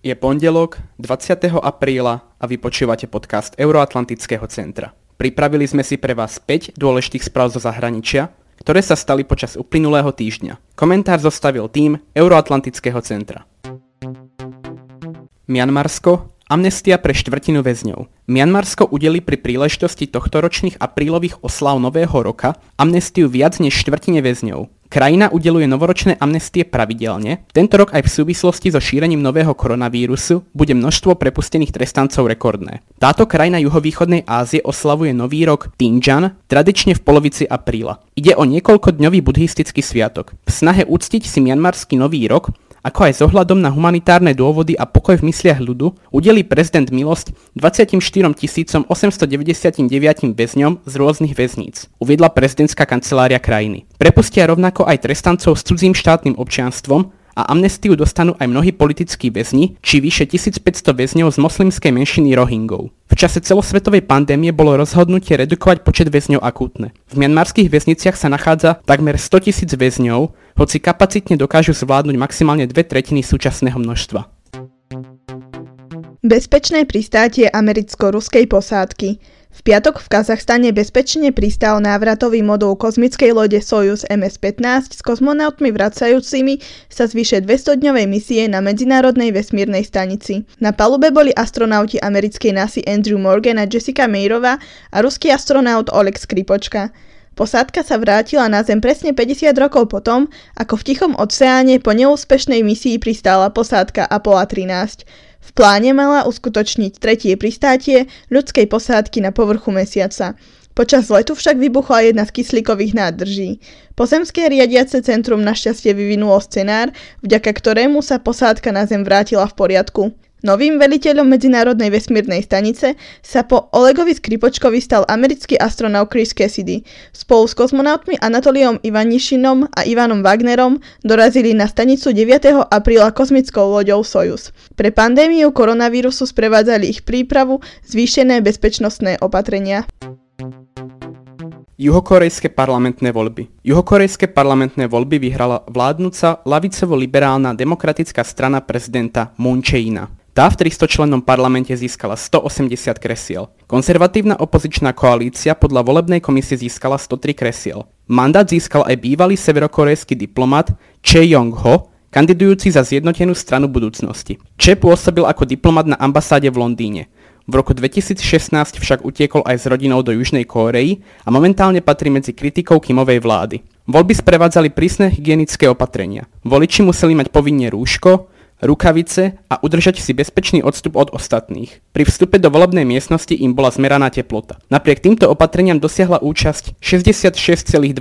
Je pondelok 20. apríla a vy počúvate podcast Euroatlantického centra. Pripravili sme si pre vás 5 dôležitých správ zo zahraničia, ktoré sa stali počas uplynulého týždňa. Komentár zostavil tým Euroatlantického centra. Mianmarsko, amnestia pre štvrtinu väzňov. Mianmarsko udeli pri príležitosti tohtoročných aprílových oslav Nového roka amnestiu viac než štvrtine väzňov. Krajina udeluje novoročné amnestie pravidelne. Tento rok aj v súvislosti so šírením nového koronavírusu bude množstvo prepustených trestancov rekordné. Táto krajina juhovýchodnej Ázie oslavuje nový rok Tinjan, tradične v polovici apríla. Ide o niekoľkodňový buddhistický sviatok. V snahe úctiť si mianmarský nový rok ako aj s ohľadom na humanitárne dôvody a pokoj v mysliach ľudu, udeli prezident milosť 24 899 väzňom z rôznych väzníc, uviedla prezidentská kancelária krajiny. Prepustia rovnako aj trestancov s cudzím štátnym občianstvom a amnestiu dostanú aj mnohí politickí väzni, či vyše 1500 väzňov z moslimskej menšiny Rohingov. V čase celosvetovej pandémie bolo rozhodnutie redukovať počet väzňov akútne. V mianmarských väzniciach sa nachádza takmer 100 tisíc väzňov, hoci kapacitne dokážu zvládnuť maximálne dve tretiny súčasného množstva. Bezpečné pristátie americko-ruskej posádky v piatok v Kazachstane bezpečne pristal návratový modul kozmickej lode Soyuz MS-15 s kozmonautmi vracajúcimi sa z vyše 200-dňovej misie na Medzinárodnej vesmírnej stanici. Na palube boli astronauti americkej NASA Andrew Morgan a Jessica Mayrová a ruský astronaut Oleg Skripočka. Posádka sa vrátila na Zem presne 50 rokov potom, ako v Tichom oceáne po neúspešnej misii pristála posádka Apollo 13. V pláne mala uskutočniť tretie pristátie ľudskej posádky na povrchu mesiaca. Počas letu však vybuchla jedna z kyslíkových nádrží. Pozemské riadiace centrum našťastie vyvinulo scenár, vďaka ktorému sa posádka na Zem vrátila v poriadku. Novým veliteľom Medzinárodnej vesmírnej stanice sa po Olegovi Skripočkovi stal americký astronaut Chris Cassidy. Spolu s kozmonautmi Anatoliom Ivanišinom a Ivanom Wagnerom dorazili na stanicu 9. apríla kozmickou loďou Soyuz. Pre pandémiu koronavírusu sprevádzali ich prípravu zvýšené bezpečnostné opatrenia. Juhokorejské parlamentné voľby. Juhokorejské parlamentné voľby vyhrala vládnúca lavicovo-liberálna demokratická strana prezidenta Moon Jae-ina. Tá v 300 člennom parlamente získala 180 kresiel. Konzervatívna opozičná koalícia podľa volebnej komisie získala 103 kresiel. Mandát získal aj bývalý severokorejský diplomat Che Yong-ho, kandidujúci za zjednotenú stranu budúcnosti. Che pôsobil ako diplomat na ambasáde v Londýne. V roku 2016 však utiekol aj s rodinou do Južnej Kórei a momentálne patrí medzi kritikov Kimovej vlády. Voľby sprevádzali prísne hygienické opatrenia. Voliči museli mať povinne rúško, rukavice a udržať si bezpečný odstup od ostatných. Pri vstupe do volebnej miestnosti im bola zmeraná teplota. Napriek týmto opatreniam dosiahla účasť 66,2%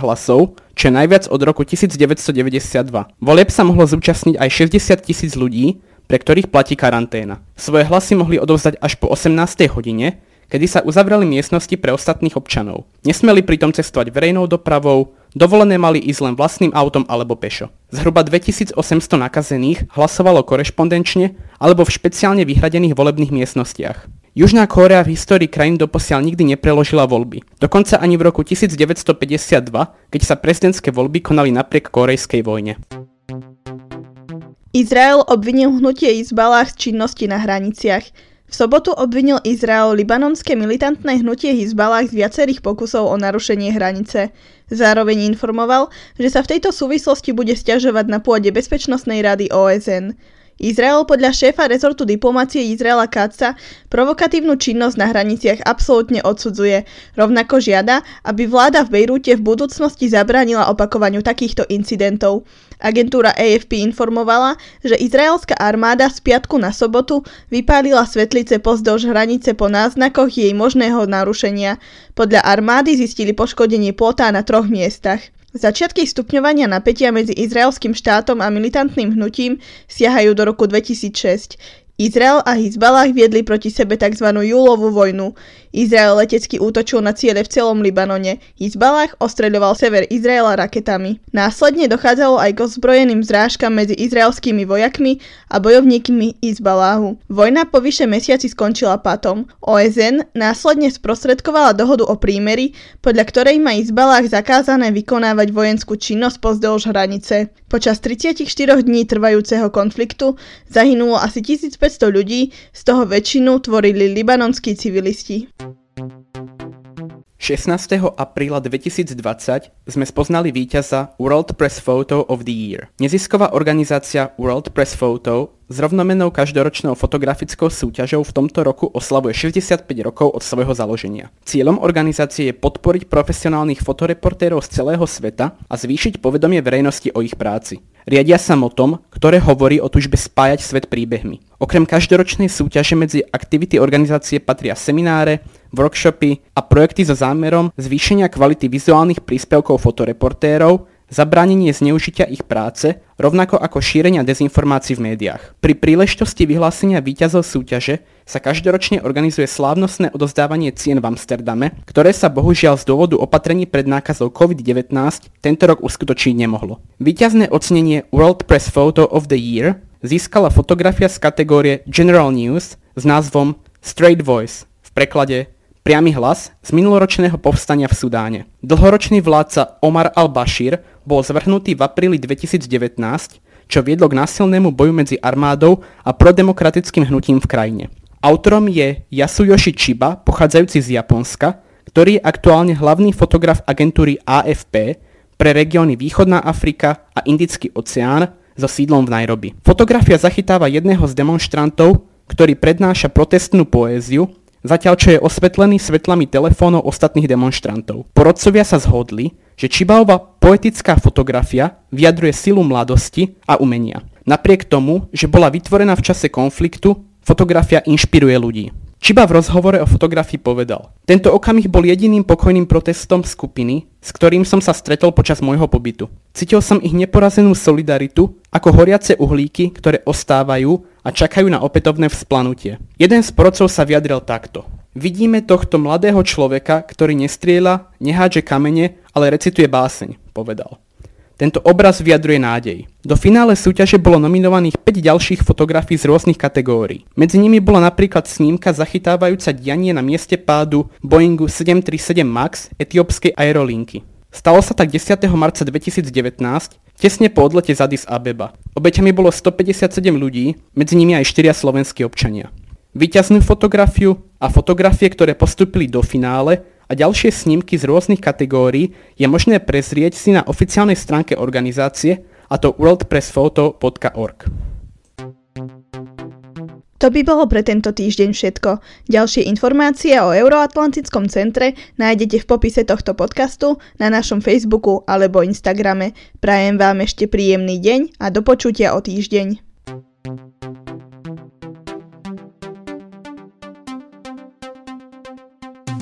hlasov, čo je najviac od roku 1992. Volieb sa mohlo zúčastniť aj 60 tisíc ľudí, pre ktorých platí karanténa. Svoje hlasy mohli odovzdať až po 18. hodine, kedy sa uzavreli miestnosti pre ostatných občanov. Nesmeli pritom cestovať verejnou dopravou, dovolené mali ísť len vlastným autom alebo pešo. Zhruba 2800 nakazených hlasovalo korešpondenčne alebo v špeciálne vyhradených volebných miestnostiach. Južná Kórea v histórii krajín doposiaľ nikdy nepreložila voľby. Dokonca ani v roku 1952, keď sa prezidentské voľby konali napriek korejskej vojne. Izrael obvinil hnutie Izbalách z činnosti na hraniciach. V sobotu obvinil Izrael libanonské militantné hnutie Hizbalách z viacerých pokusov o narušenie hranice. Zároveň informoval, že sa v tejto súvislosti bude stiažovať na pôde Bezpečnostnej rady OSN. Izrael podľa šéfa rezortu diplomácie Izraela Katza provokatívnu činnosť na hraniciach absolútne odsudzuje. Rovnako žiada, aby vláda v Bejrúte v budúcnosti zabránila opakovaniu takýchto incidentov. Agentúra AFP informovala, že izraelská armáda z piatku na sobotu vypálila svetlice pozdĺž hranice po náznakoch jej možného narušenia. Podľa armády zistili poškodenie plota na troch miestach. Začiatky stupňovania napätia medzi izraelským štátom a militantným hnutím siahajú do roku 2006. Izrael a Hizbalah viedli proti sebe tzv. júlovú vojnu. Izrael letecky útočil na ciele v celom Libanone. Hizbalah ostreľoval sever Izraela raketami. Následne dochádzalo aj k ozbrojeným zrážkam medzi izraelskými vojakmi a bojovníkmi Hizbalahu. Vojna po vyše mesiaci skončila patom. OSN následne sprostredkovala dohodu o prímeri, podľa ktorej má Hizbalah zakázané vykonávať vojenskú činnosť pozdĺž hranice. Počas 34 dní trvajúceho konfliktu zahynulo asi 1500 500 ľudí, z toho väčšinu tvorili libanonskí civilisti. 16. apríla 2020 sme spoznali víťaza World Press Photo of the Year. Nezisková organizácia World Press Photo s rovnomenou každoročnou fotografickou súťažou v tomto roku oslavuje 65 rokov od svojho založenia. Cieľom organizácie je podporiť profesionálnych fotoreportérov z celého sveta a zvýšiť povedomie verejnosti o ich práci. Riadia sa motom, ktoré hovorí o tužbe spájať svet príbehmi. Okrem každoročnej súťaže medzi aktivity organizácie patria semináre, workshopy a projekty so zámerom zvýšenia kvality vizuálnych príspevkov fotoreportérov, zabránenie zneužitia ich práce, rovnako ako šírenia dezinformácií v médiách. Pri príležitosti vyhlásenia výťazov súťaže sa každoročne organizuje slávnostné odozdávanie cien v Amsterdame, ktoré sa bohužiaľ z dôvodu opatrení pred nákazou COVID-19 tento rok uskutočniť nemohlo. Výťazné ocenenie World Press Photo of the Year získala fotografia z kategórie General News s názvom Straight Voice, v preklade priamy hlas z minuloročného povstania v Sudáne. Dlhoročný vládca Omar al-Bashir bol zvrhnutý v apríli 2019, čo viedlo k násilnému boju medzi armádou a prodemokratickým hnutím v krajine. Autorom je Yasuyoshi Chiba, pochádzajúci z Japonska, ktorý je aktuálne hlavný fotograf agentúry AFP pre regióny Východná Afrika a Indický oceán so sídlom v Nairobi. Fotografia zachytáva jedného z demonstrantov, ktorý prednáša protestnú poéziu zatiaľ čo je osvetlený svetlami telefónov ostatných demonstrantov. Porodcovia sa zhodli, že Čibaová poetická fotografia vyjadruje silu mladosti a umenia. Napriek tomu, že bola vytvorená v čase konfliktu, fotografia inšpiruje ľudí. Čiba v rozhovore o fotografii povedal, tento okamih bol jediným pokojným protestom skupiny, s ktorým som sa stretol počas môjho pobytu. Cítil som ich neporazenú solidaritu ako horiace uhlíky, ktoré ostávajú a čakajú na opätovné vzplanutie. Jeden z porodcov sa vyjadril takto. Vidíme tohto mladého človeka, ktorý nestrieľa, nehádže kamene, ale recituje báseň, povedal. Tento obraz vyjadruje nádej. Do finále súťaže bolo nominovaných 5 ďalších fotografií z rôznych kategórií. Medzi nimi bola napríklad snímka zachytávajúca dianie na mieste pádu Boeingu 737 MAX etiópskej aerolinky. Stalo sa tak 10. marca 2019, tesne po odlete z Addis Abeba. Obeťami bolo 157 ľudí, medzi nimi aj 4 slovenskí občania. Výťaznú fotografiu a fotografie, ktoré postupili do finále, a ďalšie snímky z rôznych kategórií je možné prezrieť si na oficiálnej stránke organizácie a to worldpressphoto.org. To by bolo pre tento týždeň všetko. Ďalšie informácie o Euroatlantickom centre nájdete v popise tohto podcastu na našom Facebooku alebo Instagrame. Prajem vám ešte príjemný deň a do počutia o týždeň.